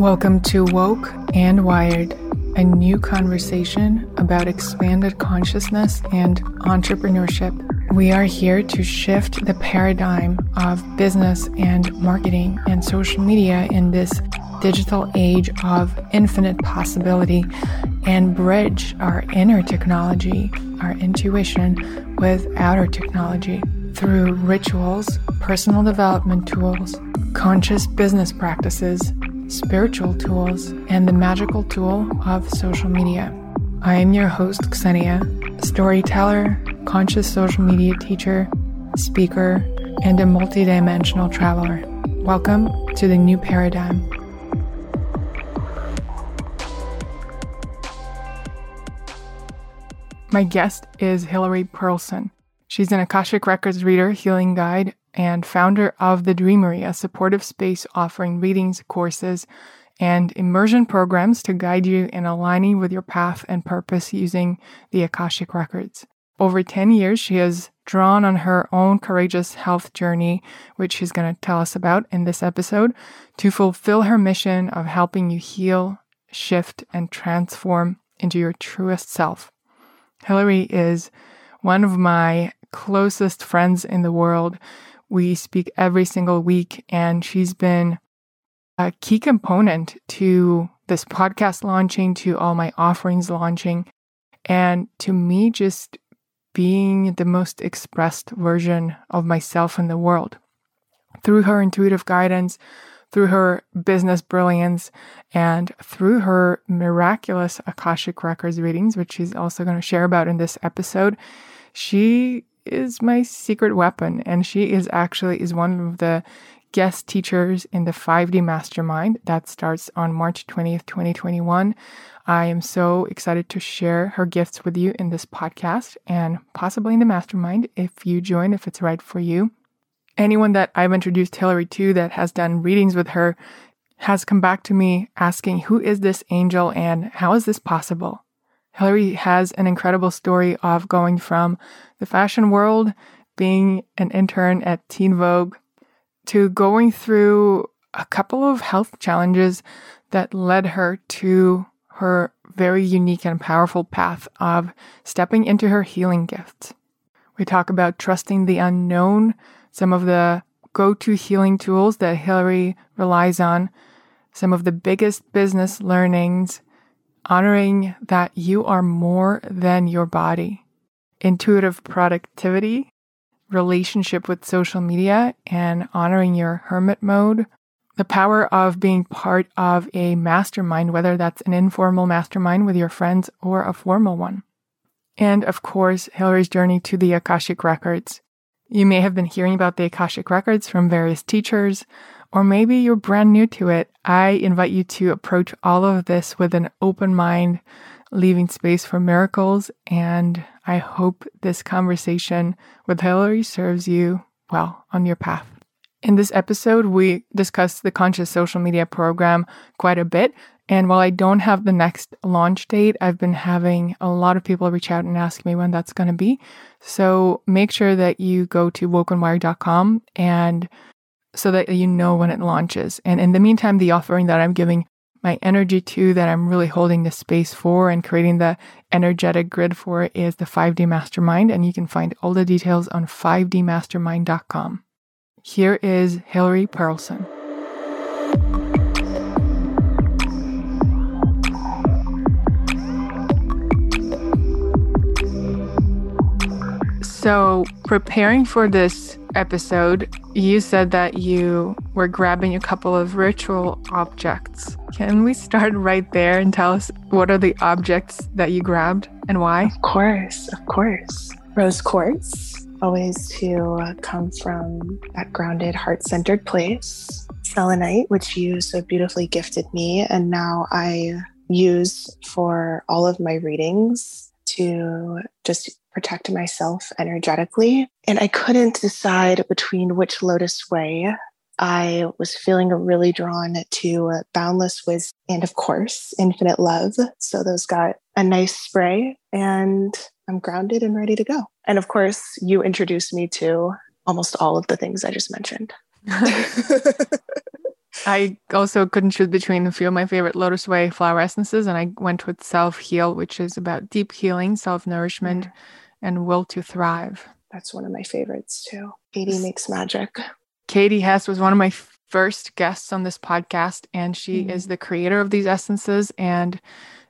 Welcome to Woke and Wired, a new conversation about expanded consciousness and entrepreneurship. We are here to shift the paradigm of business and marketing and social media in this digital age of infinite possibility and bridge our inner technology, our intuition, with outer technology through rituals, personal development tools, conscious business practices, spiritual tools, and the magical tool of social media. I am your host, Xenia, storyteller, conscious social media teacher, speaker, and a multidimensional traveler. Welcome to the new paradigm. My guest is Hilary Pearlson. She's an Akashic Records reader, healing guide, and founder of The Dreamery, a supportive space offering readings, courses, and immersion programs to guide you in aligning with your path and purpose using the Akashic Records. Over 10 years, she has drawn on her own courageous health journey, which she's going to tell us about in this episode, to fulfill her mission of helping you heal, shift, and transform into your truest self. Hilary is one of my closest friends in the world. We speak every single week, and she's been a key component to this podcast launching, to all my offerings launching, and to me, just being the most expressed version of myself in the world. Through her intuitive guidance, through her business brilliance, and through her miraculous Akashic Records readings, which she's also going to share about in this episode, she is my secret weapon and she is actually is one of the guest teachers in the 5D Mastermind that starts on March 20th, 2021. I am so excited to share her gifts with you in this podcast and possibly in the mastermind if you join, if it's right for you. Anyone that I've introduced Hilary to that has done readings with her has come back to me asking, Who is this angel and how is this possible? Hilary has an incredible story of going from the fashion world, being an intern at Teen Vogue, to going through a couple of health challenges that led her to her very unique and powerful path of stepping into her healing gifts. We talk about trusting the unknown, some of the go to healing tools that Hillary relies on, some of the biggest business learnings honoring that you are more than your body, intuitive productivity, relationship with social media, and honoring your hermit mode. The power of being part of a mastermind, whether that's an informal mastermind with your friends or a formal one. And of course, Hillary's journey to the Akashic Records. You may have been hearing about the Akashic Records from various teachers, or maybe you're brand new to it, I invite you to approach all of this with an open mind, leaving space for miracles. And I hope this conversation with Hilary serves you well on your path. In this episode, we discussed the conscious social media program quite a bit. And while I don't have the next launch date, I've been having a lot of people reach out and ask me when that's going to be. So make sure that you go to wokeandwired.com and so that you know when it launches. And in the meantime, the offering that I'm giving my energy to, that I'm really holding the space for and creating the energetic grid for, is the 5D Mastermind. And you can find all the details on 5dmastermind.com. Here is Hilary Pearlson. So, preparing for this episode, you said that you were grabbing a couple of ritual objects. Can we start right there and tell us what are the objects that you grabbed and why? Of course, of course. Rose quartz, always to uh, come from that grounded, heart centered place. Selenite, which you so beautifully gifted me, and now I use for all of my readings to just protect myself energetically. And I couldn't decide between which LotusWei. I was feeling really drawn to Boundless Wisdom and, of course, Infinite Love. So those got a nice spray, and I'm grounded and ready to go. And of course, you introduced me to almost all of the things I just mentioned. I also couldn't choose between a few of my favorite LotusWei flower essences, and I went with Self Heal, which is about deep healing, self nourishment, mm. And will to thrive. That's one of my favorites too. Katie makes magic. Katie Hess was one of my first guests on this podcast, and she mm. is the creator of these essences, and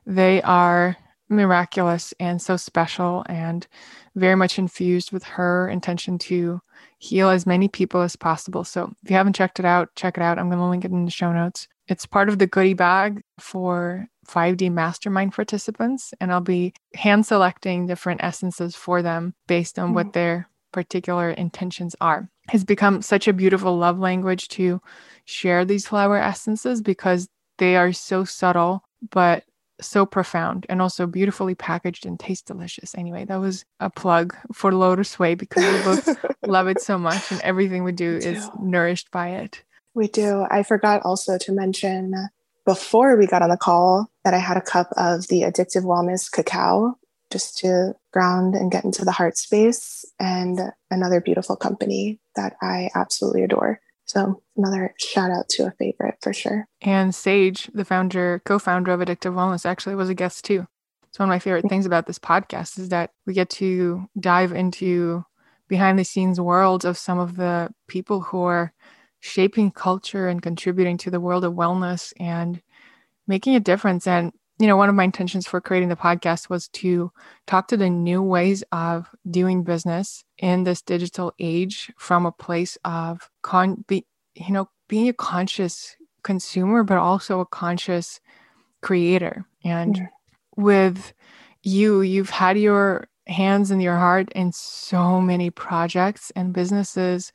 they are miraculous and so special and very much infused with her intention to heal as many people as possible. So if you haven't checked it out, check it out. I'm going to link it in the show notes. It's part of the goodie bag for 5D mastermind participants, and I'll be hand selecting different essences for them based on mm what their particular intentions are. Has become such a beautiful love language to share these flower essences because they are so subtle, but so profound and also beautifully packaged and taste delicious. Anyway, that was a plug for LotusWei because we both love it so much and everything we do we is nourished by it. We do. I forgot also to mention before we got on the call that I had a cup of the addictive wellness cacao just to ground and get into the heart space and another beautiful company that I absolutely adore. So another shout out to a favorite for sure. And Sage, the founder, co-founder of Addictive Wellness, actually was a guest too. So one of my favorite things about this podcast is that we get to dive into behind the scenes worlds of some of the people who are shaping culture and contributing to the world of wellness and making a difference. And you know, one of my intentions for creating the podcast was to talk to the new ways of doing business in this digital age from a place of con be, you know, being a conscious consumer, but also a conscious creator. And yeah. with you, you've had your hands and your heart in so many projects and businesses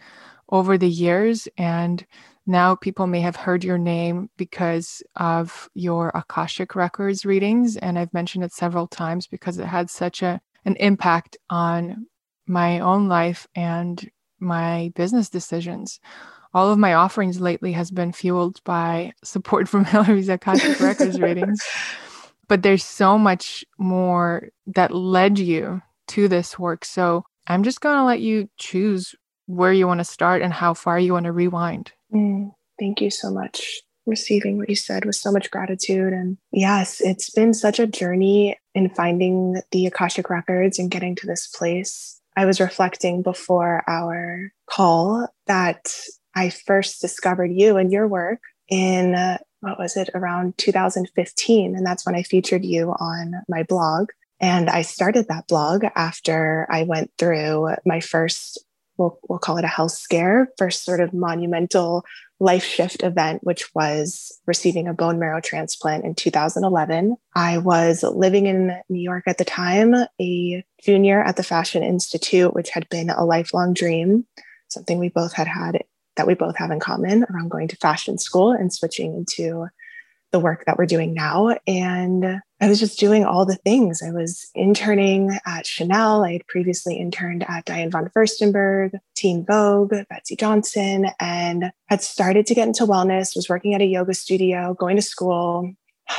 over the years. And now people may have heard your name because of your Akashic Records readings. And I've mentioned it several times because it had such a, an impact on my own life and my business decisions. All of my offerings lately has been fueled by support from Hillary's Akashic Records readings. But there's so much more that led you to this work. So I'm just going to let you choose where you want to start and how far you want to rewind. Mm, thank you so much. Receiving what you said with so much gratitude. And yes, it's been such a journey in finding the Akashic Records and getting to this place. I was reflecting before our call that I first discovered you and your work in, uh, what was it, around 2015. And that's when I featured you on my blog. And I started that blog after I went through my first we'll, we'll call it a health scare, first sort of monumental life shift event, which was receiving a bone marrow transplant in 2011. I was living in New York at the time, a junior at the Fashion Institute, which had been a lifelong dream, something we both had had that we both have in common around going to fashion school and switching into the work that we're doing now. And I was just doing all the things. I was interning at Chanel. I had previously interned at Diane von Furstenberg, Teen Vogue, Betsey Johnson, and had started to get into wellness, was working at a yoga studio, going to school.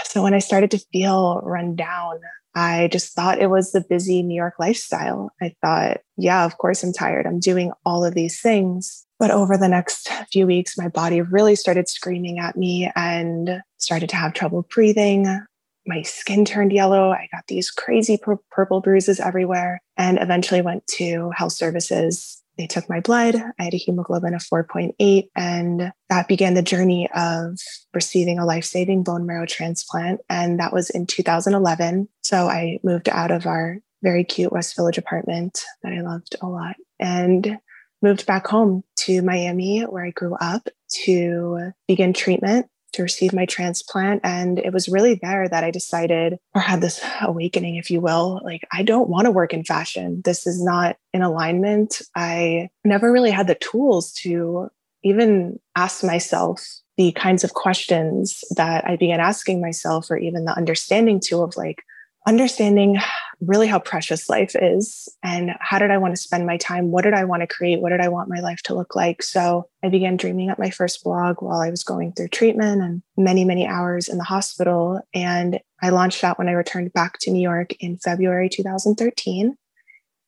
So when I started to feel run down, I just thought it was the busy New York lifestyle. I thought, yeah, of course I'm tired. I'm doing all of these things. But over the next few weeks, my body really started screaming at me and started to have trouble breathing. My skin turned yellow. I got these crazy pur- purple bruises everywhere and eventually went to health services. They took my blood. I had a hemoglobin of 4.8, and that began the journey of receiving a life saving bone marrow transplant. And that was in 2011. So I moved out of our very cute West Village apartment that I loved a lot and moved back home to Miami, where I grew up, to begin treatment to receive my transplant. And it was really there that I decided, or had this awakening, if you will, like, I don't want to work in fashion. This is not in alignment. I never really had the tools to even ask myself the kinds of questions that I began asking myself, or even the understanding too of like, understanding really how precious life is and how did I want to spend my time? What did I want to create? What did I want my life to look like? So I began dreaming up my first blog while I was going through treatment and many, many hours in the hospital. And I launched that when I returned back to New York in February 2013.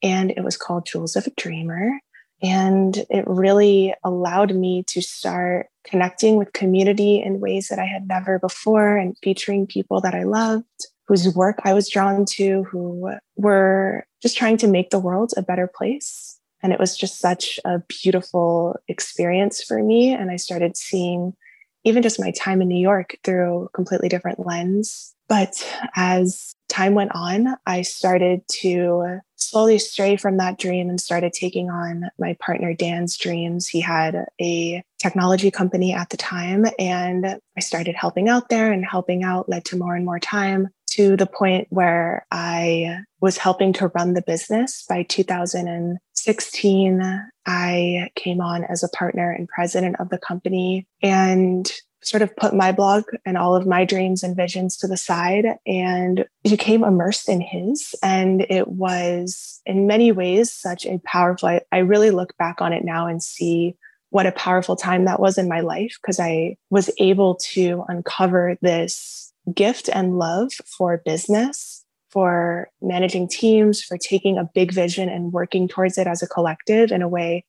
And it was called Jewels of a Dreamer. And it really allowed me to start connecting with community in ways that I had never before and featuring people that I loved, whose work I was drawn to, who were just trying to make the world a better place. And it was just such a beautiful experience for me. And I started seeing even just my time in New York through a completely different lens. But as time went on, I started to slowly stray from that dream and started taking on my partner Dan's dreams. He had a technology company at the time, and I started helping out there, and helping out led to more and more time to the point where I was helping to run the business. By 2016, I came on as a partner and president of the company and sort of put my blog and all of my dreams and visions to the side and became immersed in his. And it was in many ways such a powerful, I, really look back on it now and see what a powerful time that was in my life because I was able to uncover this gift and love for business, for managing teams, for taking a big vision and working towards it as a collective in a way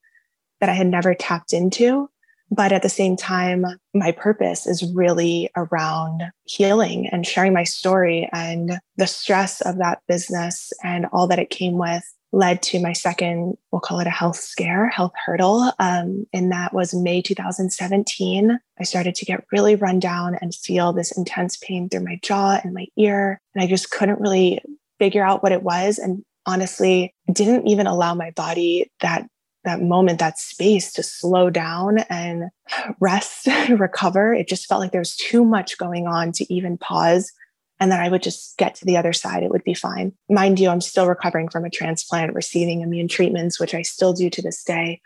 that I had never tapped into. But at the same time, my purpose is really around healing and sharing my story and the stress of that business and all that it came with led to my second, we'll call it a health scare, health hurdle. Um, and that was May 2017. I started to get really run down and feel this intense pain through my jaw and my ear. And I just couldn't really figure out what it was. And honestly, didn't even allow my body that that moment, that space to slow down and rest, and recover. It just felt like there was too much going on to even pause. And then I would just get to the other side. It would be fine. Mind you, I'm still recovering from a transplant, receiving immune treatments, which I still do to this day,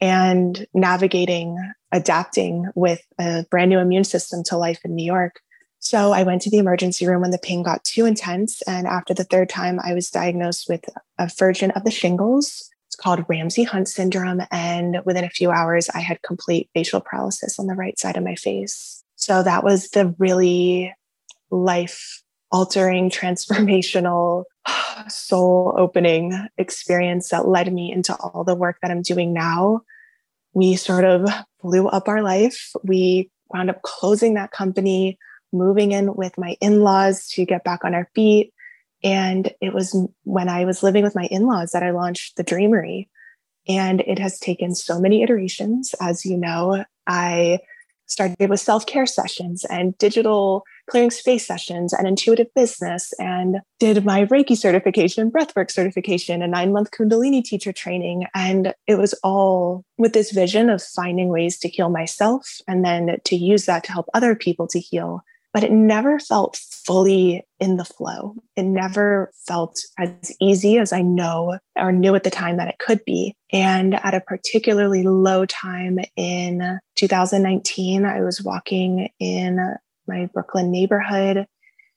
and navigating, adapting with a brand new immune system to life in New York. So I went to the emergency room when the pain got too intense. And after the third time, I was diagnosed with a version of the shingles it's called Ramsay Hunt syndrome. And within a few hours, I had complete facial paralysis on the right side of my face. So that was the really life altering, transformational, soul opening experience that led me into all the work that I'm doing now. We sort of blew up our life. We wound up closing that company, moving in with my in laws to get back on our feet. And it was when I was living with my in laws that I launched the Dreamery. And it has taken so many iterations. As you know, I started with self care sessions and digital clearing space sessions and intuitive business and did my Reiki certification, breathwork certification, a nine month Kundalini teacher training. And it was all with this vision of finding ways to heal myself and then to use that to help other people to heal but it never felt fully in the flow. It never felt as easy as I know or knew at the time that it could be. And at a particularly low time in 2019, I was walking in my Brooklyn neighborhood,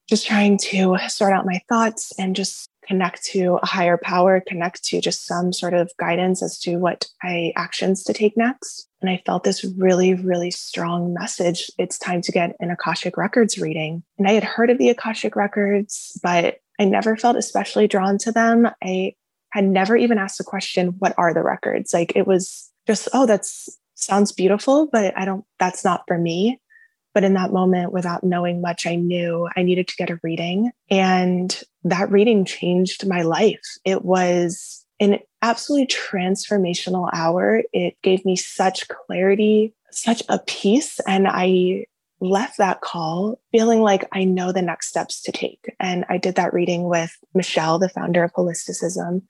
just trying to sort out my thoughts and just connect to a higher power, connect to just some sort of guidance as to what I actions to take next. And I felt this really, really strong message. It's time to get an Akashic Records reading. And I had heard of the Akashic Records, but I never felt especially drawn to them. I had never even asked the question, what are the records? Like it was just, oh, that's sounds beautiful, but I don't, that's not for me. But in that moment, without knowing much, I knew I needed to get a reading. And that reading changed my life. It was an absolutely transformational hour. It gave me such clarity, such a peace. And I left that call feeling like I know the next steps to take. And I did that reading with Michelle, the founder of Holisticism.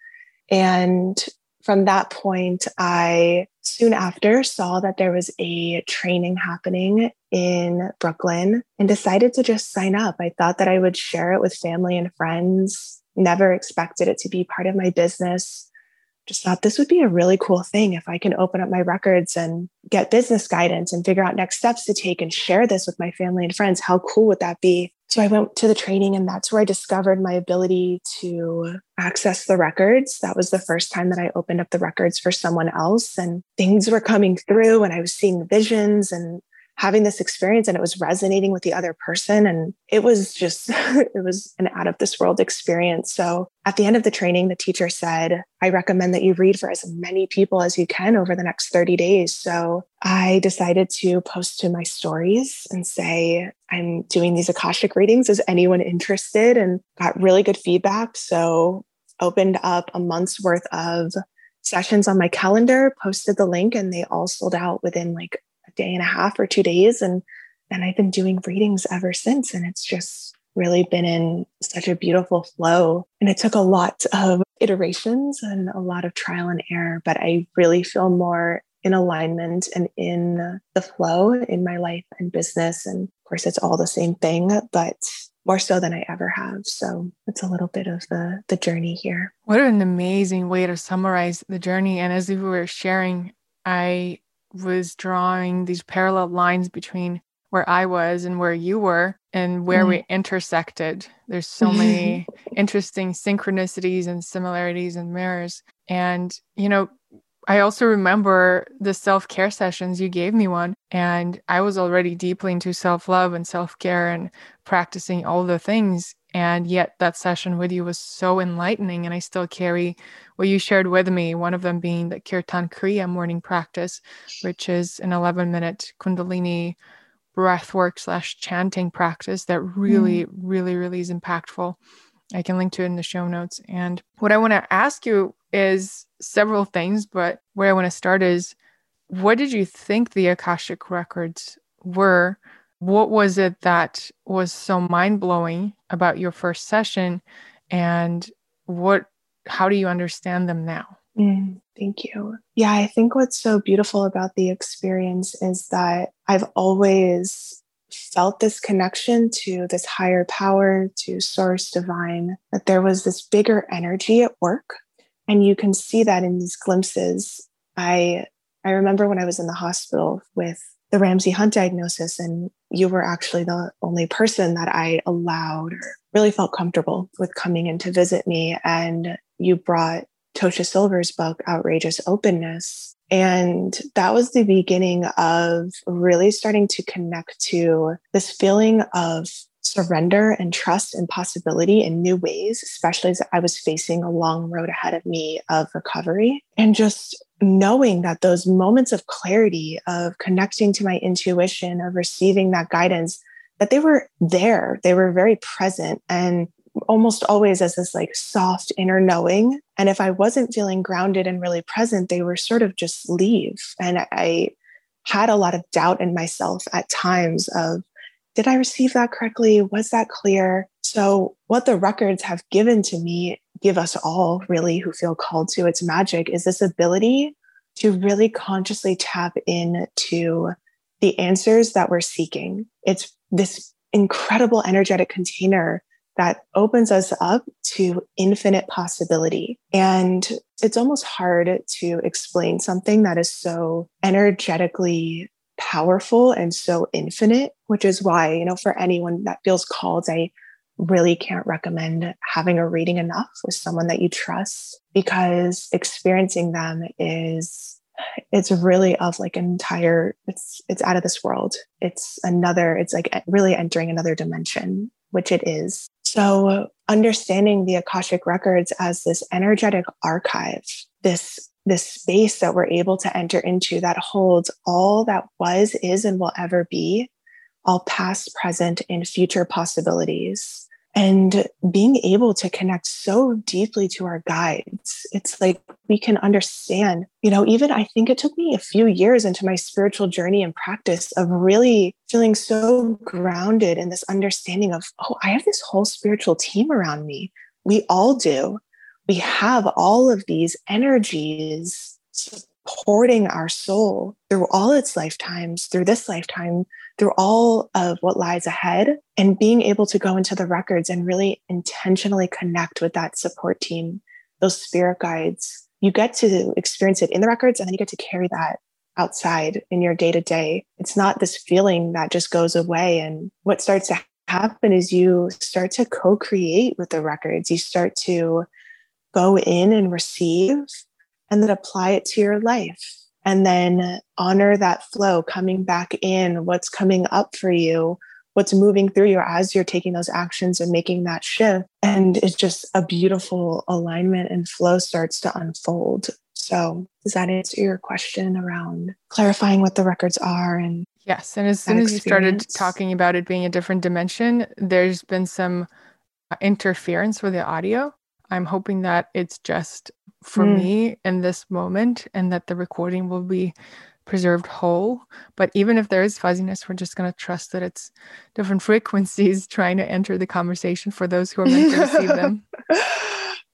And from that point, I soon after saw that there was a training happening in Brooklyn and decided to just sign up. I thought that I would share it with family and friends, never expected it to be part of my business. Just thought this would be a really cool thing if I can open up my records and get business guidance and figure out next steps to take and share this with my family and friends. How cool would that be? So I went to the training, and that's where I discovered my ability to access the records. That was the first time that I opened up the records for someone else, and things were coming through, and I was seeing visions and having this experience and it was resonating with the other person. And it was just, it was an out of this world experience. So at the end of the training, the teacher said, I recommend that you read for as many people as you can over the next 30 days. So I decided to post to my stories and say, I'm doing these Akashic readings. Is anyone interested? And got really good feedback. So opened up a month's worth of sessions on my calendar, posted the link, and they all sold out within like day and a half or two days. And and I've been doing readings ever since. And it's just really been in such a beautiful flow. And it took a lot of iterations and a lot of trial and error, but I really feel more in alignment and in the flow in my life and business. And of course, it's all the same thing, but more so than I ever have. So it's a little bit of the the journey here. What an amazing way to summarize the journey. And as we were sharing, I was drawing these parallel lines between where I was and where you were and where mm. we intersected. There's so many interesting synchronicities and similarities and mirrors. And, you know, I also remember the self care sessions. You gave me one, and I was already deeply into self love and self care and practicing all the things. And yet, that session with you was so enlightening. And I still carry what you shared with me, one of them being the Kirtan Kriya morning practice, which is an 11 minute Kundalini breathwork slash chanting practice that really, mm. really, really is impactful. I can link to it in the show notes. And what I want to ask you is several things, but where I want to start is what did you think the Akashic records were? What was it that was so mind blowing about your first session? And what, how do you understand them now? Mm, thank you. Yeah, I think what's so beautiful about the experience is that I've always felt this connection to this higher power, to source divine, that there was this bigger energy at work and you can see that in these glimpses i i remember when i was in the hospital with the ramsay hunt diagnosis and you were actually the only person that i allowed or really felt comfortable with coming in to visit me. And you brought tosha silver's book outrageous openness. And that was the beginning of really starting to connect to this feeling of surrender and trust and possibility in new ways, especially as I was facing a long road ahead of me of recovery. And just knowing that those moments of clarity, of connecting to my intuition, of receiving that guidance, that they were there, they were very present and almost always as this like soft inner knowing. And if I wasn't feeling grounded and really present, they were sort of just leave. And I had a lot of doubt in myself at times of did I receive that correctly? Was that clear? So, what the records have given to me, give us all really who feel called to its magic, is this ability to really consciously tap into the answers that we're seeking. It's this incredible energetic container that opens us up to infinite possibility. And it's almost hard to explain something that is so energetically powerful and so infinite, which is why, you know, for anyone that feels called, I really can't recommend having a reading enough with someone that you trust because experiencing them is it's really of like an entire it's it's out of this world. It's another it's like really entering another dimension which it is. So understanding the akashic records as this energetic archive this this space that we're able to enter into that holds all that was, is, and will ever be, all past, present, and future possibilities. And being able to connect so deeply to our guides, it's like we can understand, you know, even I think it took me a few years into my spiritual journey and practice of really feeling so grounded in this understanding of, oh, I have this whole spiritual team around me. We all do we have all of these energies supporting our soul through all its lifetimes, through this lifetime, through all of what lies ahead, and being able to go into the records and really intentionally connect with that support team, those spirit guides. You get to experience it in the records, and then you get to carry that outside in your day to day. It's not this feeling that just goes away. And what starts to happen is you start to co create with the records. You start to go in and receive and then apply it to your life. and then honor that flow coming back in, what's coming up for you, what's moving through you as you're taking those actions and making that shift. And it's just a beautiful alignment and flow starts to unfold. So, does that answer your question around clarifying what the records are and Yes. And as soon as you started talking about it being a different dimension, there's been some interference with the audio. I'm hoping that it's just for mm. me in this moment and that the recording will be preserved whole. But even if there is fuzziness, we're just going to trust that it's different frequencies trying to enter the conversation for those who are meant to receive them.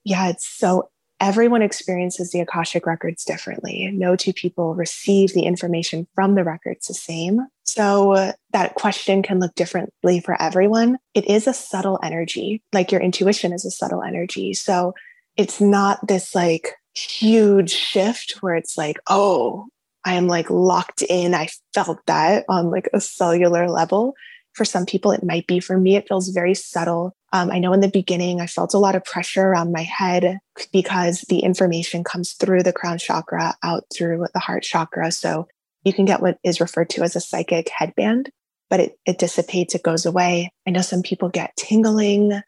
Yeah, it's so everyone experiences the Akashic records differently. No two people receive the information from the records the same. So that question can look differently for everyone. It is a subtle energy, like your intuition is a subtle energy. So it's not this like huge shift where it's like, oh, I am like locked in. I felt that on like a cellular level. For some people, it might be. For me, it feels very subtle. Um, I know in the beginning, I felt a lot of pressure around my head because the information comes through the crown chakra out through the heart chakra. So you can get what is referred to as a psychic headband, but it, it dissipates, it goes away. I know some people get tingling,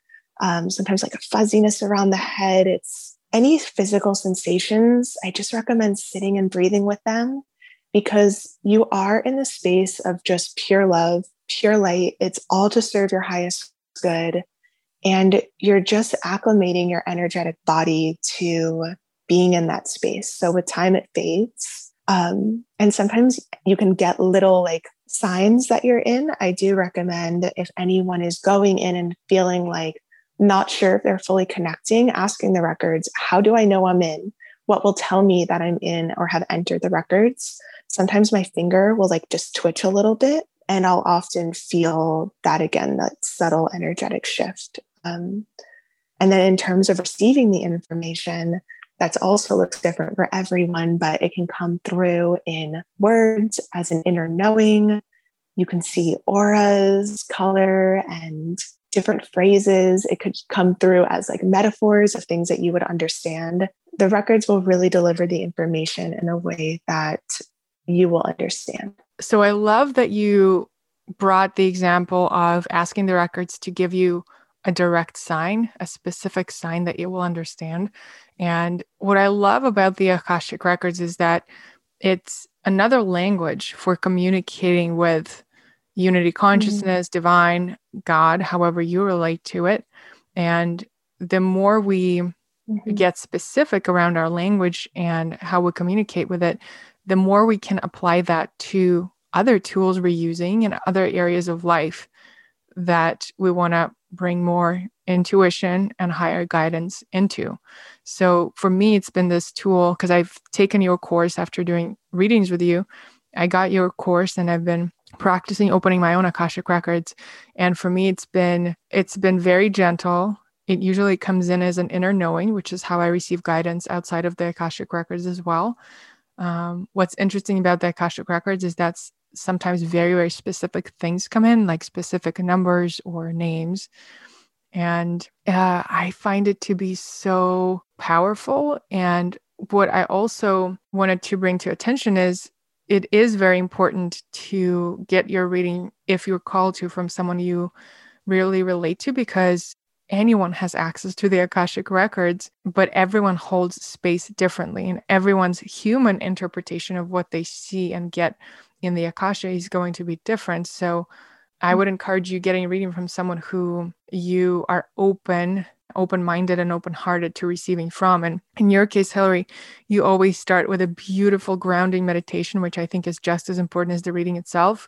um, sometimes like a fuzziness around the head. It's any physical sensations. I just recommend sitting and breathing with them because you are in the space of just pure love, pure light. It's all to serve your highest good. And you're just acclimating your energetic body to being in that space. So with time, it fades. Um, and sometimes you can get little like signs that you're in. I do recommend if anyone is going in and feeling like not sure if they're fully connecting, asking the records, how do I know I'm in? What will tell me that I'm in or have entered the records? sometimes my finger will like just twitch a little bit and I'll often feel that again, that subtle energetic shift. Um, and then in terms of receiving the information, that's also looks different for everyone, but it can come through in words as an inner knowing. You can see auras, color, and different phrases. It could come through as like metaphors of things that you would understand. The records will really deliver the information in a way that you will understand. So I love that you brought the example of asking the records to give you a direct sign, a specific sign that you will understand. And what I love about the Akashic records is that it's another language for communicating with unity mm-hmm. consciousness, mm-hmm. divine, God, however you relate to it. And the more we mm-hmm. get specific around our language and how we communicate with it, the more we can apply that to other tools we're using in other areas of life that we want to bring more intuition and higher guidance into. So for me, it's been this tool because I've taken your course after doing readings with you. I got your course and I've been practicing opening my own Akashic records. And for me, it's been it's been very gentle. It usually comes in as an inner knowing, which is how I receive guidance outside of the Akashic records as well. Um, what's interesting about the Akashic records is that sometimes very, very specific things come in, like specific numbers or names. And uh, I find it to be so powerful. And what I also wanted to bring to attention is it is very important to get your reading, if you're called to, from someone you really relate to, because anyone has access to the Akashic records, but everyone holds space differently. And everyone's human interpretation of what they see and get in the Akasha is going to be different. So I mm. would encourage you getting a reading from someone who you are open, open minded, and open hearted to receiving from. And in your case, Hillary, you always start with a beautiful grounding meditation, which I think is just as important as the reading itself.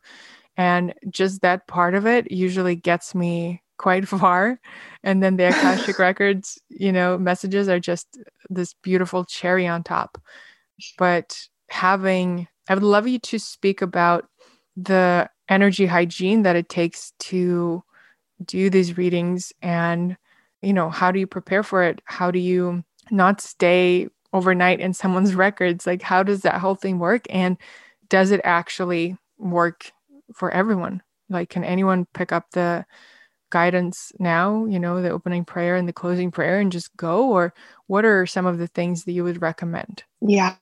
And just that part of it usually gets me quite far. And then the Akashic Records, you know, messages are just this beautiful cherry on top. But having, I would love you to speak about the energy hygiene that it takes to do these readings and, you know, how do you prepare for it? How do you not stay overnight in someone's records? Like, how does that whole thing work? And does it actually work for everyone? Like, can anyone pick up the guidance now, you know, the opening prayer and the closing prayer and just go? Or what are some of the things that you would recommend? Yeah.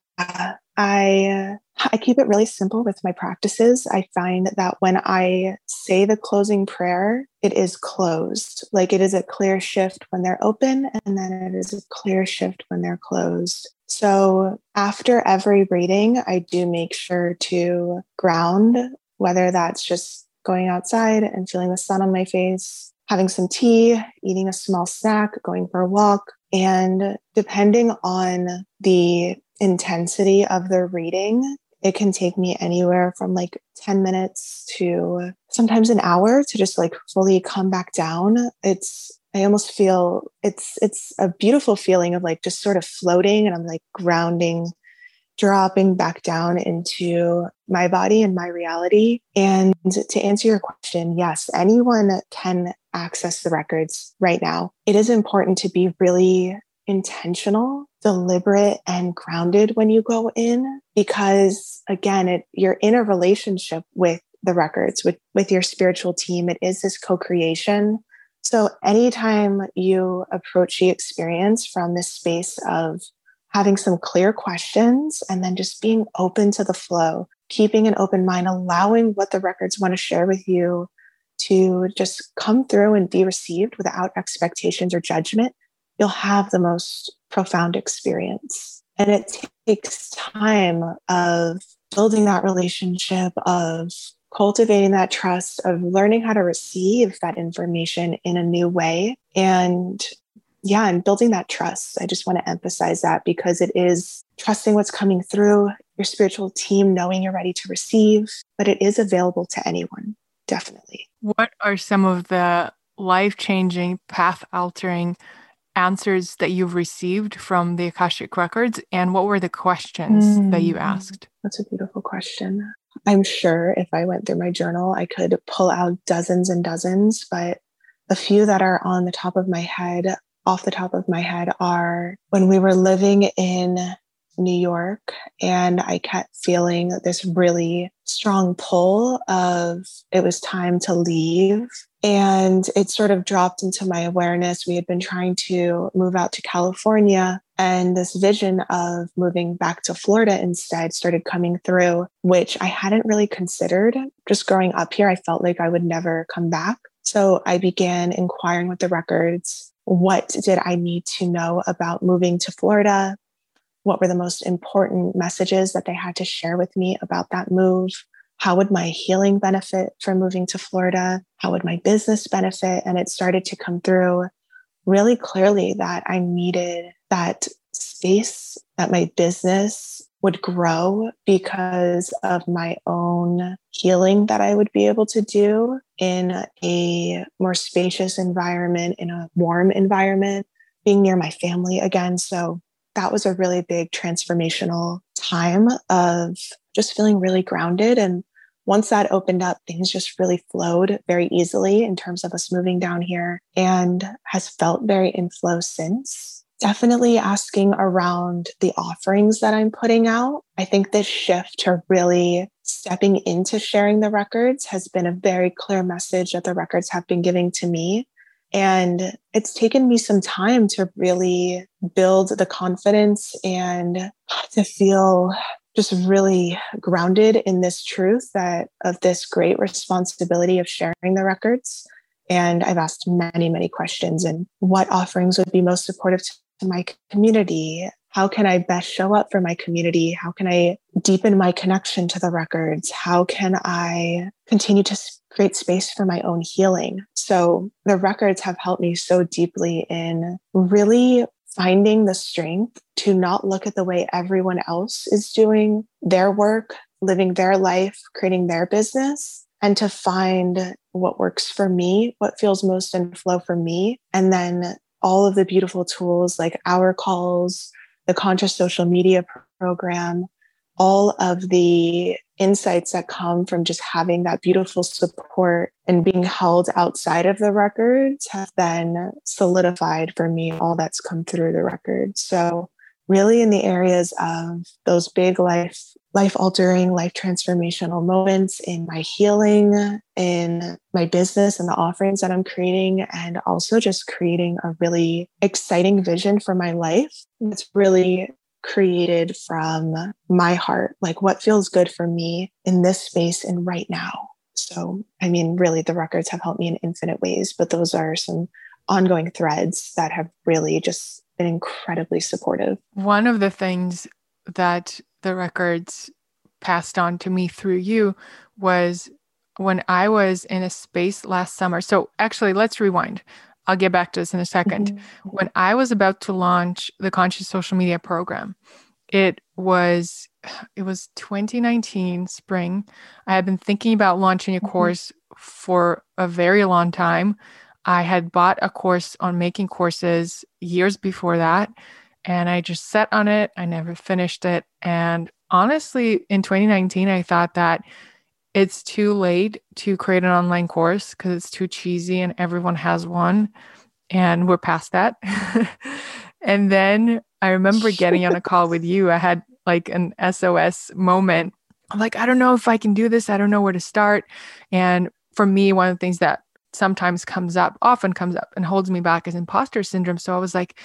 I uh, I keep it really simple with my practices. I find that when I say the closing prayer, it is closed. Like it is a clear shift when they're open, and then it is a clear shift when they're closed. So after every reading, I do make sure to ground, whether that's just going outside and feeling the sun on my face, having some tea, eating a small snack, going for a walk. And depending on the intensity of the reading, it can take me anywhere from like 10 minutes to sometimes an hour to just like fully come back down. It's I almost feel it's it's a beautiful feeling of like just sort of floating and I'm like grounding dropping back down into my body and my reality. And to answer your question, yes, anyone can access the records right now. It is important to be really intentional, deliberate, and grounded when you go in because, again, it, you're in a relationship with the records, with, with your spiritual team. It is this co creation. So, anytime you approach the experience from this space of having some clear questions and then just being open to the flow, keeping an open mind, allowing what the records want to share with you to just come through and be received without expectations or judgment, you'll have the most profound experience. And it takes time of building that relationship, of cultivating that trust, of learning how to receive that information in a new way. And yeah, and building that trust. I just want to emphasize that because it is trusting what's coming through your spiritual team, knowing you're ready to receive, but it is available to anyone, definitely. What are some of the life changing, path altering answers that you've received from the Akashic Records? And what were the questions mm, that you asked? That's a beautiful question. I'm sure if I went through my journal, I could pull out dozens and dozens, but a few that are on the top of my head, off the top of my head, are when we were living in New York and I kept feeling this really strong pull of it was time to leave and it sort of dropped into my awareness. We had been trying to move out to California, and this vision of moving back to Florida instead started coming through, which I hadn't really considered. Just growing up here, I felt like I would never come back. So I began inquiring with the records what did I need to know about moving to Florida? What were the most important messages that they had to share with me about that move? how would my healing benefit from moving to Florida? How would my business benefit? And it started to come through really clearly that I needed that space, that my business would grow because of my own healing that I would be able to do in a more spacious environment, in a warm environment, being near my family again. So that was a really big transformational time of just feeling really grounded. And once that opened up, things just really flowed very easily in terms of us moving down here and has felt very in flow since. Definitely asking around the offerings that I'm putting out. I think this shift to really stepping into sharing the records has been a very clear message that the records have been giving to me. And it's taken me some time to really build the confidence and to feel just really grounded in this truth that of this great responsibility of sharing the records. And I've asked many, many questions and what offerings would be most supportive to my community? How can I best show up for my community? How can I deepen my connection to the records? How can I continue to create space for my own healing? So the records have helped me so deeply in really finding the strength to not look at the way everyone else is doing their work, living their life, creating their business, and to find what works for me, what feels most in flow for me. And then all of the beautiful tools like our calls, the conscious social media program, all of the insights that come from just having that beautiful support and being held outside of the records have been solidified for me, all that's come through the records. So, really, in the areas of those big life, life altering, life transformational moments in my healing, in my business and the offerings that I'm creating, and also just creating a really exciting vision for my life. It's really created from my heart, like what feels good for me in this space and right now. So, I mean, really, the records have helped me in infinite ways, but those are some ongoing threads that have really just been incredibly supportive. One of the things that the records passed on to me through you was when I was in a space last summer. So, actually, let's rewind. I'll get back to this in a 2nd mm-hmm. When I was about to launch the conscious social media program, it was it was 2019 spring. I had been thinking about launching a mm-hmm. course for a very long time. I had bought a course on making courses years before that, and I just set on it. I never finished it. And honestly, in 2019, I thought that it's too late to create an online course because it's too cheesy and everyone has one. And we're past that. and then I remember getting on a call with you. I had like an SOS moment. I'm like, I don't know if I can do this. I don't know where to start. And for me, one of the things that sometimes comes up, often comes up and holds me back is imposter syndrome. So I was like,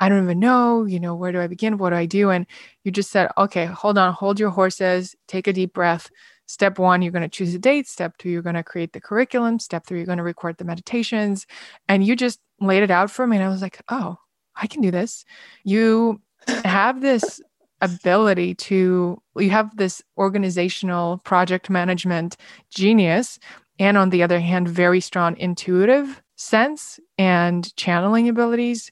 I don't even know, you know, where do I begin? What do I do? And you just said, okay, hold on, hold your horses, take a deep breath. Step one, you're going to choose a date. Step two, you're going to create the curriculum. Step three, you're going to record the meditations. And you just laid it out for me. And I was like, oh, I can do this. You have this ability to, you have this organizational project management genius and on the other hand, very strong intuitive sense and channeling abilities.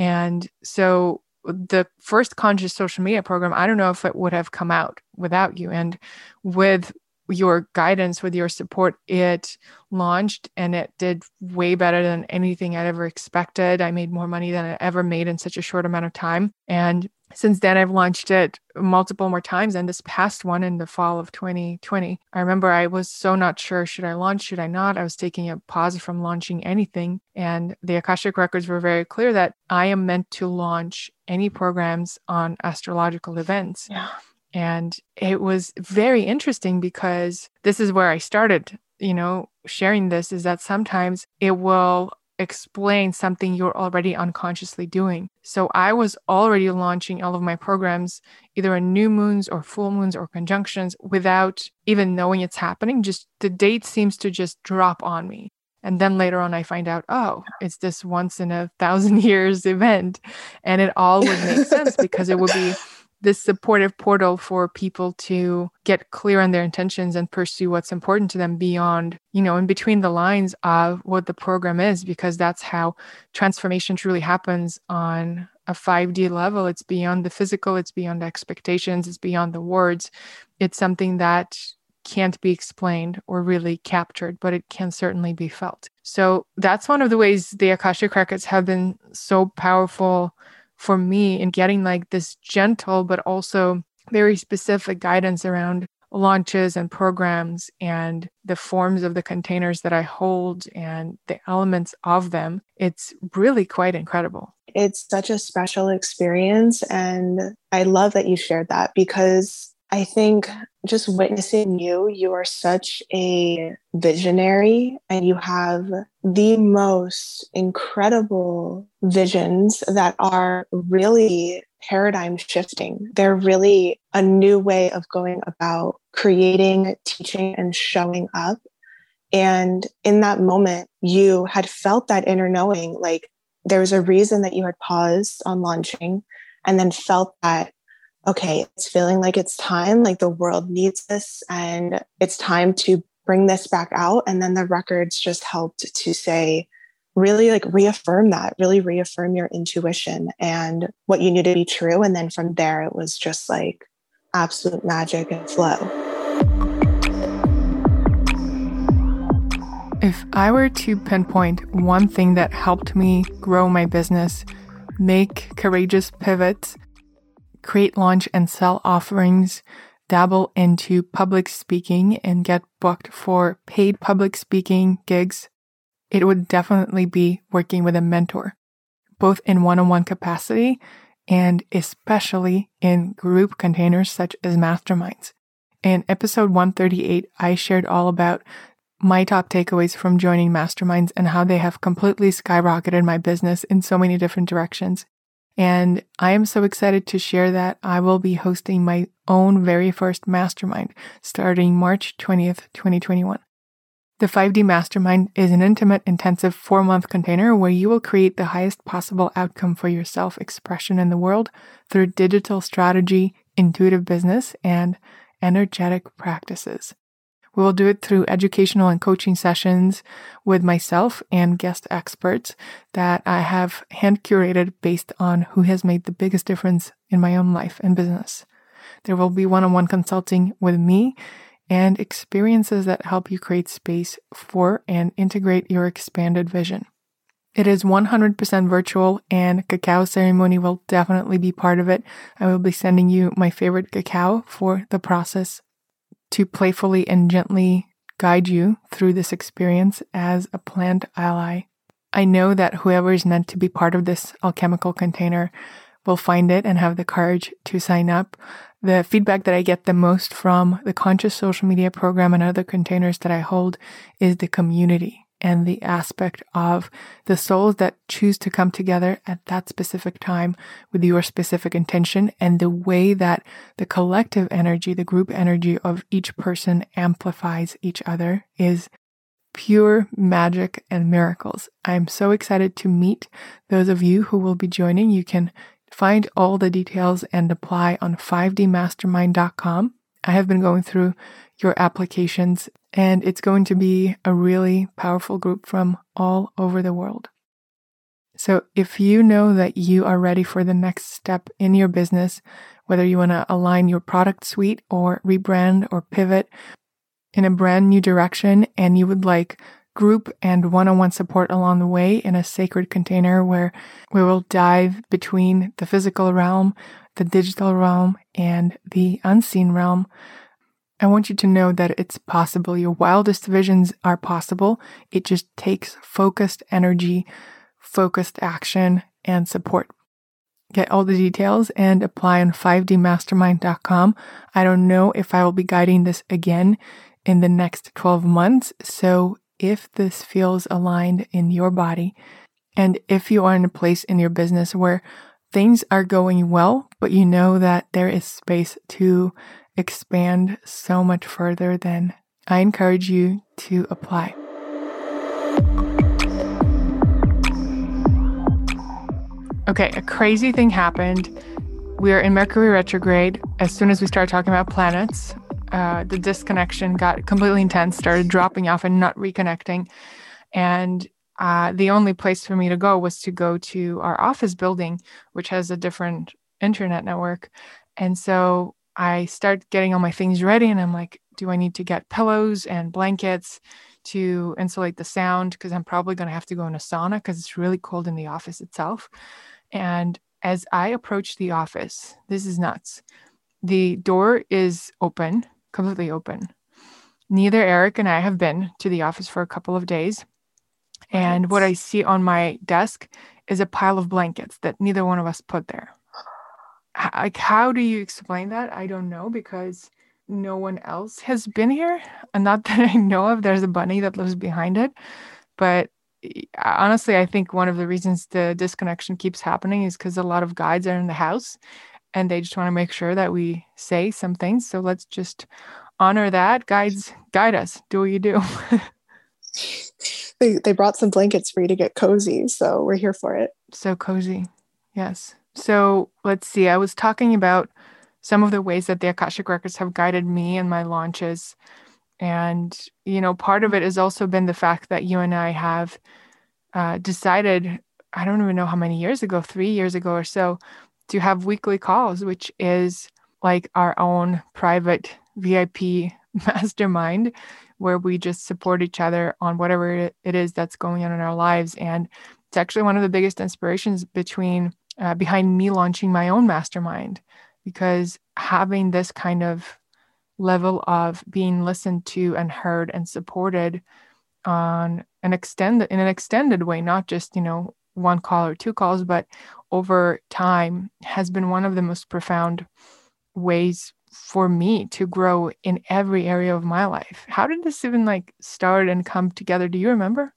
And so the first conscious social media program, I don't know if it would have come out without you. And with your guidance, with your support, it launched and it did way better than anything I'd ever expected. I made more money than I ever made in such a short amount of time. And since then i've launched it multiple more times and this past one in the fall of 2020 i remember i was so not sure should i launch should i not i was taking a pause from launching anything and the akashic records were very clear that i am meant to launch any programs on astrological events yeah. and it was very interesting because this is where i started you know sharing this is that sometimes it will explain something you're already unconsciously doing. So I was already launching all of my programs either on new moons or full moons or conjunctions without even knowing it's happening. Just the date seems to just drop on me. And then later on, I find out, oh, it's this once in a thousand years event. And it all would make sense because it would be this supportive portal for people to get clear on their intentions and pursue what's important to them beyond, you know, in between the lines of what the program is, because that's how transformation truly happens on a 5D level. It's beyond the physical, it's beyond expectations, it's beyond the words. It's something that can't be explained or really captured, but it can certainly be felt. So that's one of the ways the Akashic Records have been so powerful for me in getting like this gentle but also very specific guidance around launches and programs and the forms of the containers that I hold and the elements of them. It's really quite incredible. It's such a special experience. And I love that you shared that because I think just witnessing you, you are such a visionary and you have the most incredible visions that are really paradigm shifting. They're really a new way of going about creating, teaching, and showing up. And in that moment, you had felt that inner knowing like there was a reason that you had paused on launching and then felt that okay, it's feeling like it's time, like the world needs this, and it's time to bring this back out. And then the records just helped to say, really like reaffirm that, really reaffirm your intuition and what you knew to be true. And then from there, it was just like absolute magic and flow. If I were to pinpoint one thing that helped me grow my business, make courageous pivots, create, launch, and sell offerings, dabble into public speaking, and get booked for paid public speaking gigs, it would definitely be working with a mentor, both in one on one capacity and especially in group containers such as masterminds. In episode 138, I shared all about my top takeaways from joining masterminds and how they have completely skyrocketed my business in so many different directions. And I am so excited to share that I will be hosting my own very first mastermind starting March 20th, 2021. The 5D Mastermind is an intimate, intensive four month container where you will create the highest possible outcome for your self expression in the world through digital strategy, intuitive business, and energetic practices. We will do it through educational and coaching sessions with myself and guest experts that I have hand curated based on who has made the biggest difference in my own life and business. There will be one on one consulting with me and experiences that help you create space for and integrate your expanded vision. It is 100% virtual and cacao ceremony will definitely be part of it. I will be sending you my favorite cacao for the process to playfully and gently guide you through this experience as a plant ally. I know that whoever is meant to be part of this alchemical container will find it and have the courage to sign up. The feedback that I get the most from the conscious social media program and other containers that I hold is the community and the aspect of the souls that choose to come together at that specific time with your specific intention and the way that the collective energy, the group energy of each person amplifies each other is pure magic and miracles. I'm so excited to meet those of you who will be joining. You can find all the details and apply on 5dmastermind.com. I have been going through your applications and it's going to be a really powerful group from all over the world. So if you know that you are ready for the next step in your business, whether you want to align your product suite or rebrand or pivot in a brand new direction and you would like group and one-on-one support along the way in a sacred container where we will dive between the physical realm, the digital realm, and the unseen realm, I want you to know that it's possible. Your wildest visions are possible. It just takes focused energy, focused action, and support. Get all the details and apply on 5dmastermind.com. I don't know if I will be guiding this again in the next 12 months. So if this feels aligned in your body, and if you are in a place in your business where things are going well, but you know that there is space to expand so much further, then I encourage you to apply. Okay, a crazy thing happened. We are in Mercury retrograde. As soon as we started talking about planets, uh, the disconnection got completely intense, started dropping off and not reconnecting. And uh, the only place for me to go was to go to our office building, which has a different internet network. And so I start getting all my things ready and I'm like, do I need to get pillows and blankets to insulate the sound? Because I'm probably going to have to go in a sauna because it's really cold in the office itself. And as I approach the office, this is nuts. The door is open, completely open. Neither Eric and I have been to the office for a couple of days. And what I see on my desk is a pile of blankets that neither one of us put there like how do you explain that? I don't know because no one else has been here and not that i know of there's a bunny that lives behind it but honestly i think one of the reasons the disconnection keeps happening is because a lot of guides are in the house and they just want to make sure that we say some things so let's just honor that. Guides guide us do what you do. They, they brought some blankets for you to get cozy so we're here for it. So cozy yes so let's see. I was talking about some of the ways that the Akashic Records have guided me in my launches. And, you know, part of it has also been the fact that you and I have uh, decided, I don't even know how many years ago, three years ago or so, to have weekly calls, which is like our own private VIP mastermind where we just support each other on whatever it is that's going on in our lives. And it's actually one of the biggest inspirations between uh, behind me launching my own mastermind because having this kind of level of being listened to and heard and supported on an extended in an extended way not just you know one call or two calls but over time has been one of the most profound ways for me to grow in every area of my life. How did this even like start and come together? Do you remember?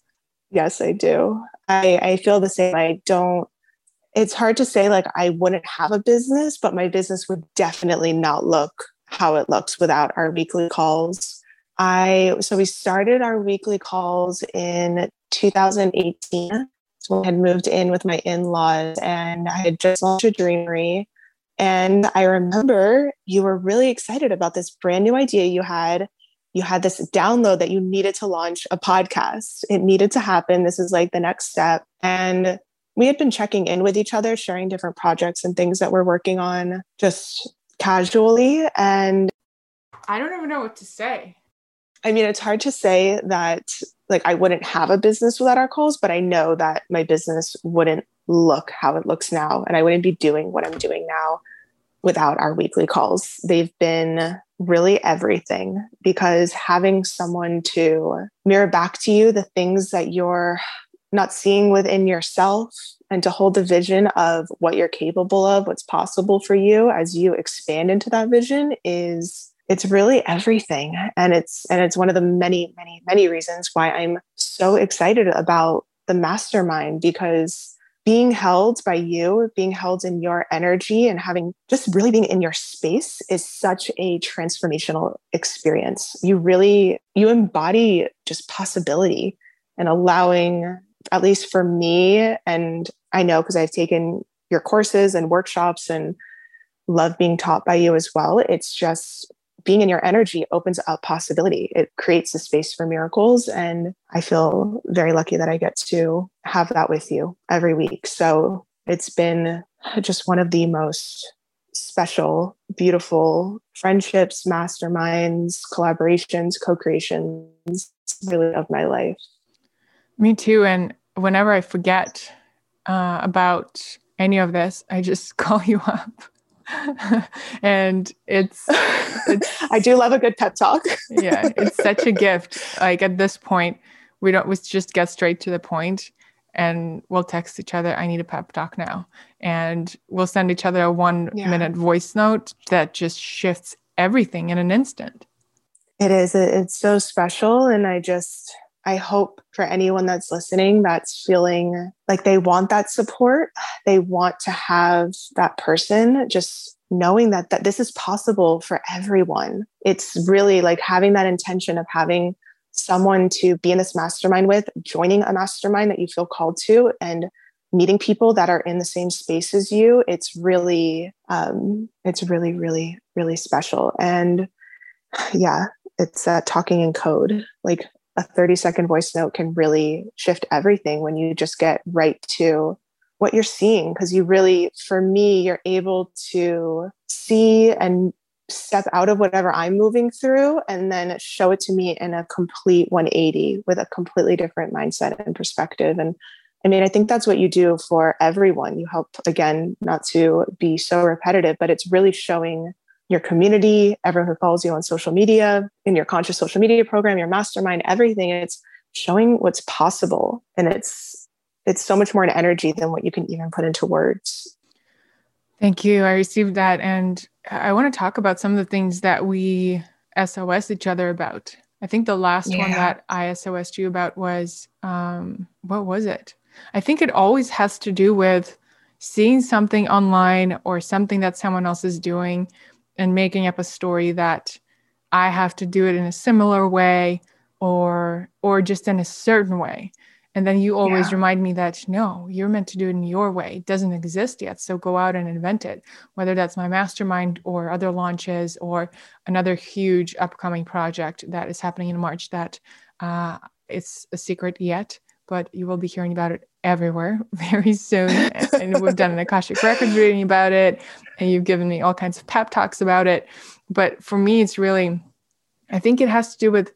Yes i do. I i feel the same. I don't it's hard to say like I wouldn't have a business, but my business would definitely not look how it looks without our weekly calls. I so we started our weekly calls in 2018. So I had moved in with my in-laws and I had just launched a dreamery. And I remember you were really excited about this brand new idea you had. You had this download that you needed to launch a podcast. It needed to happen. This is like the next step. And we had been checking in with each other, sharing different projects and things that we're working on just casually. And I don't even know what to say. I mean, it's hard to say that like I wouldn't have a business without our calls, but I know that my business wouldn't look how it looks now. And I wouldn't be doing what I'm doing now without our weekly calls. They've been really everything because having someone to mirror back to you the things that you're not seeing within yourself and to hold the vision of what you're capable of, what's possible for you as you expand into that vision is it's really everything and it's and it's one of the many many many reasons why I'm so excited about the mastermind because being held by you, being held in your energy and having just really being in your space is such a transformational experience. You really you embody just possibility and allowing at least for me, and I know because I've taken your courses and workshops and love being taught by you as well. It's just being in your energy opens up possibility. It creates a space for miracles. And I feel very lucky that I get to have that with you every week. So it's been just one of the most special, beautiful friendships, masterminds, collaborations, co creations, really of my life. Me too. And whenever I forget uh, about any of this, I just call you up. and it's, it's I do love a good pep talk. yeah, it's such a gift. Like at this point, we don't we just get straight to the point and we'll text each other, I need a pep talk now. And we'll send each other a one yeah. minute voice note that just shifts everything in an instant. It is. It's so special. And I just I hope for anyone that's listening that's feeling like they want that support, they want to have that person just knowing that that this is possible for everyone. It's really like having that intention of having someone to be in this mastermind with, joining a mastermind that you feel called to and meeting people that are in the same space as you. It's really um it's really really really special and yeah, it's uh, talking in code. Like a 30 second voice note can really shift everything when you just get right to what you're seeing because you really for me you're able to see and step out of whatever i'm moving through and then show it to me in a complete 180 with a completely different mindset and perspective. And i mean i think that's what you do for everyone. You help again not to be so repetitive but it's really showing your community, everyone who follows you on social media, in your conscious social media program, your mastermind, everything. It's showing what's possible. And it's it's so much more an energy than what you can even put into words. Thank you. I received that. And I want to talk about some of the things that we SOS each other about. I think the last yeah. one that I SOS'd you about was um, what was it? I think it always has to do with seeing something online or something that someone else is doing and making up a story that I have to do it in a similar way or or just in a certain way. And then you always yeah. remind me that no, you're meant to do it in your way. It doesn't exist yet. So go out and invent it, whether that's my mastermind or other launches or another huge upcoming project that is happening in March that uh, it's a secret yet, but you will be hearing about it everywhere very soon. and we've done an Akashic Records reading about it, and you've given me all kinds of pep talks about it. But for me, it's really, I think it has to do with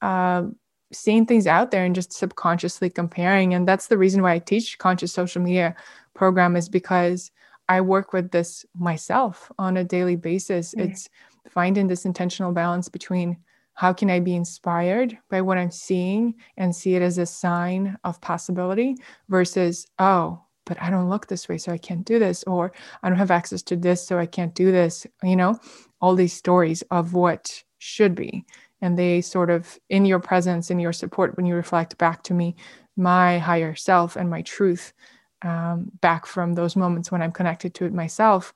uh, seeing things out there and just subconsciously comparing. And that's the reason why I teach conscious social media program is because I work with this myself on a daily basis. Mm-hmm. It's finding this intentional balance between how can I be inspired by what I'm seeing and see it as a sign of possibility versus, oh, but I don't look this way, so I can't do this, or I don't have access to this, so I can't do this. You know, all these stories of what should be. And they sort of, in your presence, in your support, when you reflect back to me, my higher self and my truth um, back from those moments when I'm connected to it myself,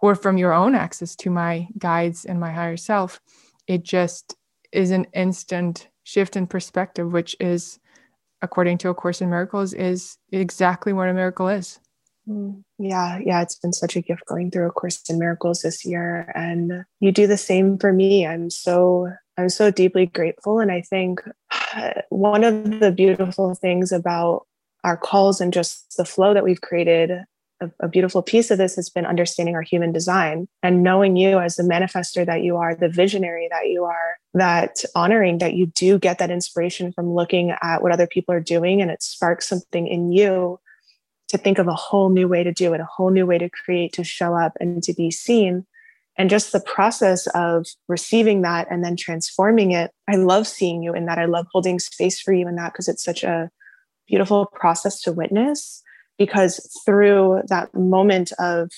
or from your own access to my guides and my higher self, it just is an instant shift in perspective, which is, according to A Course in Miracles, is exactly what a miracle is. Mm, yeah, yeah, it's been such a gift going through A Course in Miracles this year, and you do the same for me. I'm so I'm so deeply grateful, and I think one of the beautiful things about our calls and just the flow that we've created a, a, beautiful piece of this has been understanding our human design and knowing you as the manifester that you are, the visionary that you are, that honoring that you do get that inspiration from looking at what other people are doing and it sparks something in you to think of a whole new way to do it, a whole new way to create, to show up, and to be seen. And just the process of receiving that and then transforming it. I love seeing you in that. I love holding space for you in that because it's such a beautiful process to witness. Because through that moment of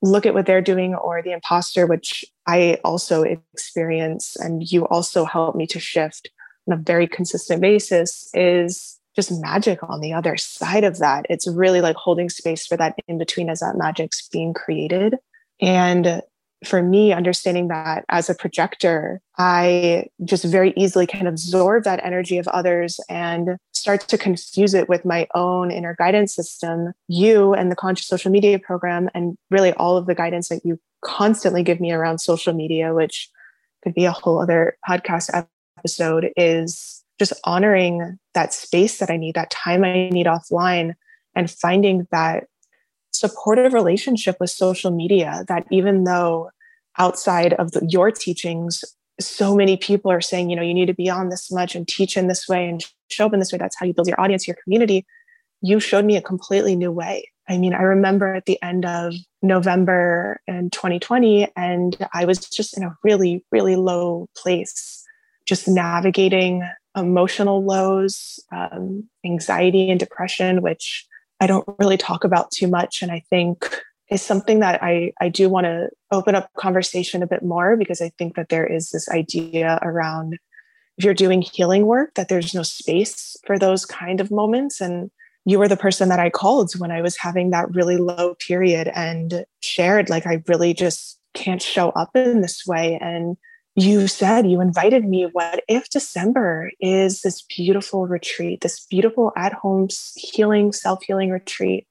look at what they're doing or the imposter, which I also experience and you also help me to shift on a very consistent basis, is just magic on the other side of that. It's really like holding space for that in between as that magic's being created. And for me, understanding that as a projector, I just very easily can absorb that energy of others and start to confuse it with my own inner guidance system, you and the conscious social media program, and really all of the guidance that you constantly give me around social media, which could be a whole other podcast episode, is just honoring that space that I need, that time I need offline, and finding that supportive relationship with social media that even though outside of the, your teachings, so many people are saying, you know, you need to be on this much and teach in this way and show up in this way. That's how you build your audience, your community. You showed me a completely new way. I mean, I remember at the end of November in 2020, and I was just in a really, really low place, just navigating emotional lows, um, anxiety and depression, which I don't really talk about too much. And I think is something that I, I do want to open up conversation a bit more because I think that there is this idea around if you're doing healing work, that there's no space for those kind of moments. And you were the person that I called when I was having that really low period and shared, like, I really just can't show up in this way. And you said you invited me what if december is this beautiful retreat this beautiful at home healing self-healing retreat?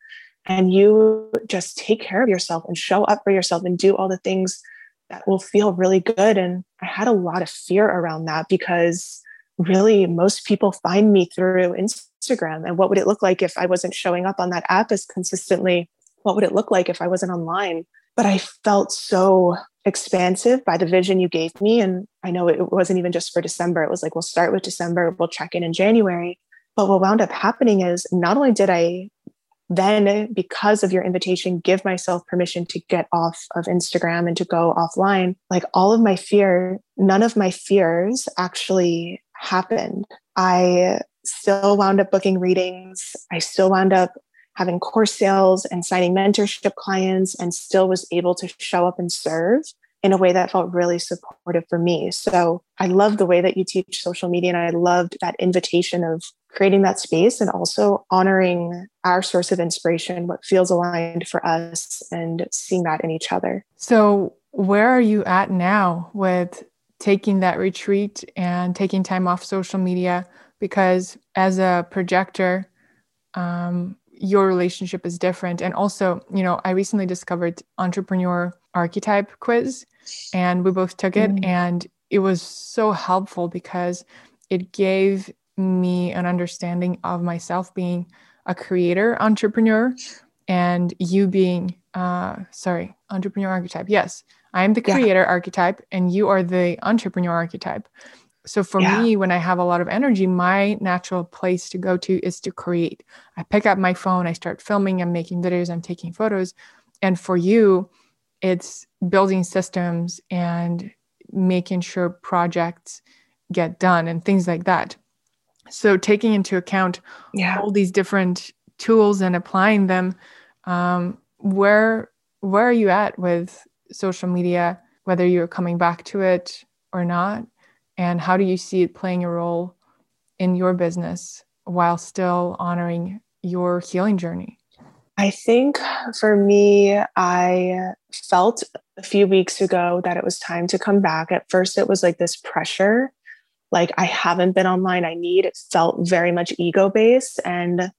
And you just take care of yourself and show up for yourself and do all the things that will feel really good. And i had a lot of fear around that because really most people find me through instagram. And what would it look like if i wasn't showing up on that app as consistently? What would it look like if i wasn't online? But i felt so expansive by the vision you gave me. And I know it wasn't even just for December. It was like, we'll start with December, we'll check in in January. But what wound up happening is not only did I then, because of your invitation, give myself permission to get off of Instagram and to go offline, like all of my fear, none of my fears actually happened. I still wound up booking readings. I still wound up having course sales and signing mentorship clients and still was able to show up and serve in a way that felt really supportive for me. So I love the way that you teach social media and I loved that invitation of creating that space and also honoring our source of inspiration, what feels aligned for us and seeing that in each other. So where are you at now with taking that retreat and taking time off social media? Because as a projector, um, your relationship is different. And also, you know, I recently discovered entrepreneur archetype quiz and we both took it mm. and it was so helpful because it gave me an understanding of myself being a creator entrepreneur and you being uh sorry entrepreneur archetype yes i'm the creator yeah. archetype and you are the entrepreneur archetype so for yeah. me, when I have a lot of energy, my natural place to go to is to create. I pick up my phone, I start filming, I'm making videos, I'm taking photos. And for you, it's building systems and making sure projects get done and things like that. So taking into account yeah. all these different tools and applying them, um, where where are you at with social media? Whether you're coming back to it or not, and how do you see it playing a role in your business while still honoring your healing journey? I think for me, I felt a few weeks ago that it was time to come back. At first, it was like this pressure, like I haven't been online, I need. It felt very much ego based. And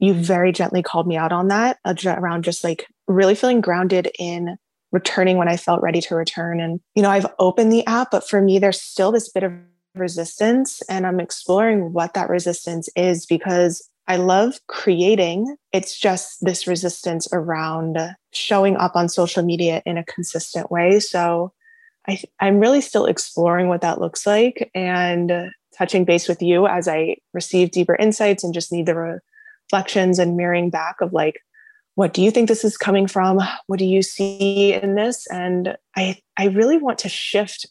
you very gently called me out on that uh, around just like really feeling grounded in returning when I felt ready to return. And, you know, I've opened the app, but for me, there's still this bit of resistance. And I'm exploring what that resistance is because I love creating. It's just this resistance around showing up on social media in a consistent way. So I, I'm really still exploring what that looks like and touching base with you as I receive deeper insights and just need the reflections and mirroring back of like, what do you think this is coming from? What do you see in this? And I, I really want to shift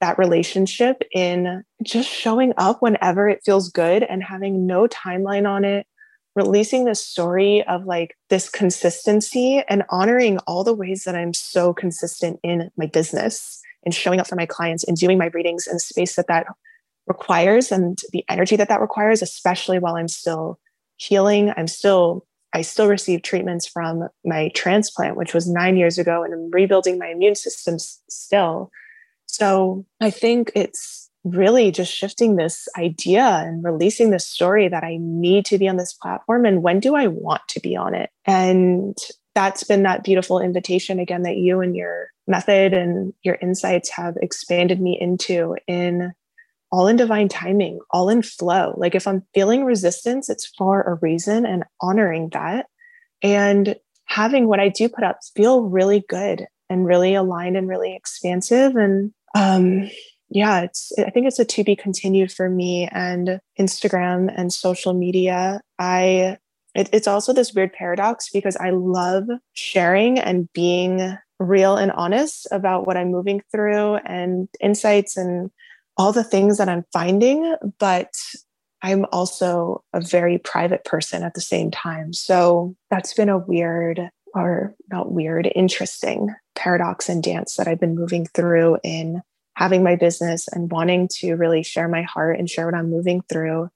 that relationship in just showing up whenever it feels good and having no timeline on it releasing this story of like this consistency and honoring all the ways that I'm so consistent in my business and showing up for my clients and doing my readings in the space that that requires and the energy that that requires especially while I'm still healing I'm still I still receive treatments from my transplant which was 9 years ago and I'm rebuilding my immune system still so I think it's really just shifting this idea and releasing this story that I need to be on this platform and when do I want to be on it? And that's been that beautiful invitation again that you and your method and your insights have expanded me into in all in divine timing, all in flow. Like if I'm feeling resistance, it's for a reason and honoring that and having what I do put up feel really good and really aligned and really expansive and um, yeah, it's I think it's a to be continued for me and Instagram and social media. I it, it's also this weird paradox because I love sharing and being real and honest about what I'm moving through and insights and all the things that I'm finding, but I'm also a very private person at the same time. So that's been a weird or not weird, interesting paradox and dance that I've been moving through in having my business and wanting to really share my heart and share what I'm moving through,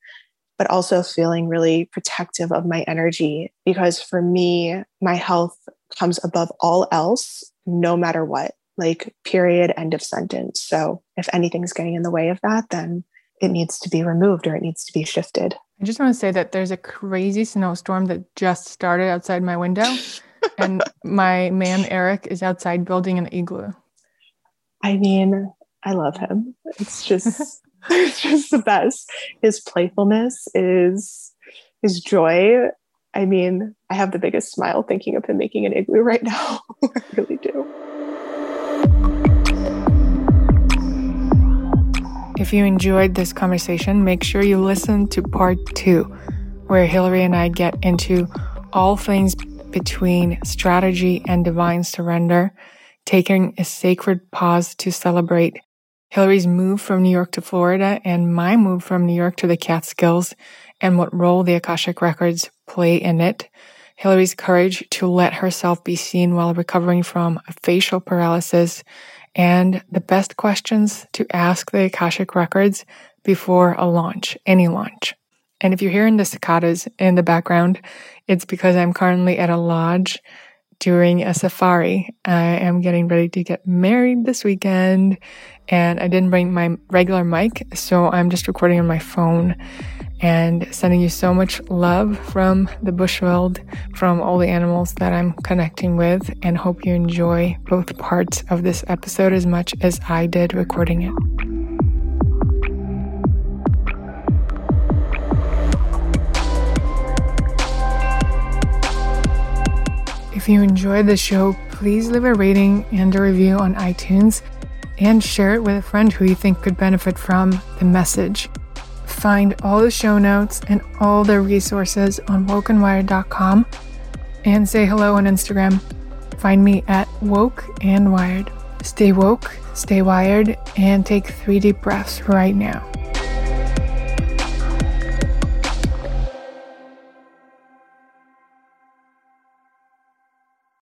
but also feeling really protective of my energy. Because for me, my health comes above all else, no matter what, like, period, end of sentence. So if anything's getting in the way of that, then it needs to be removed or it needs to be shifted. I just want to say that there's a crazy snowstorm that just started outside my window. and my man Eric is outside building an igloo. I mean, I love him. It's just it's just the best. His playfulness is his joy. I mean, I have the biggest smile thinking of him making an igloo right now. I really do. If you enjoyed this conversation, make sure you listen to part two, where Hillary and I get into all things between strategy and divine surrender, taking a sacred pause to celebrate Hillary's move from New York to Florida and my move from New York to the Catskills and what role the Akashic Records play in it. Hillary's courage to let herself be seen while recovering from a facial paralysis and the best questions to ask the Akashic Records before a launch, any launch. And if you're hearing the cicadas in the background, it's because I'm currently at a lodge during a safari. I am getting ready to get married this weekend and I didn't bring my regular mic, so I'm just recording on my phone and sending you so much love from the bushveld, from all the animals that I'm connecting with, and hope you enjoy both parts of this episode as much as I did recording it. If you enjoyed the show, please leave a rating and a review on iTunes and share it with a friend who you think could benefit from the message. Find all the show notes and all the resources on wokeandwired.com and say hello on Instagram. Find me at woke and wired. Stay woke, stay wired, and take three deep breaths right now.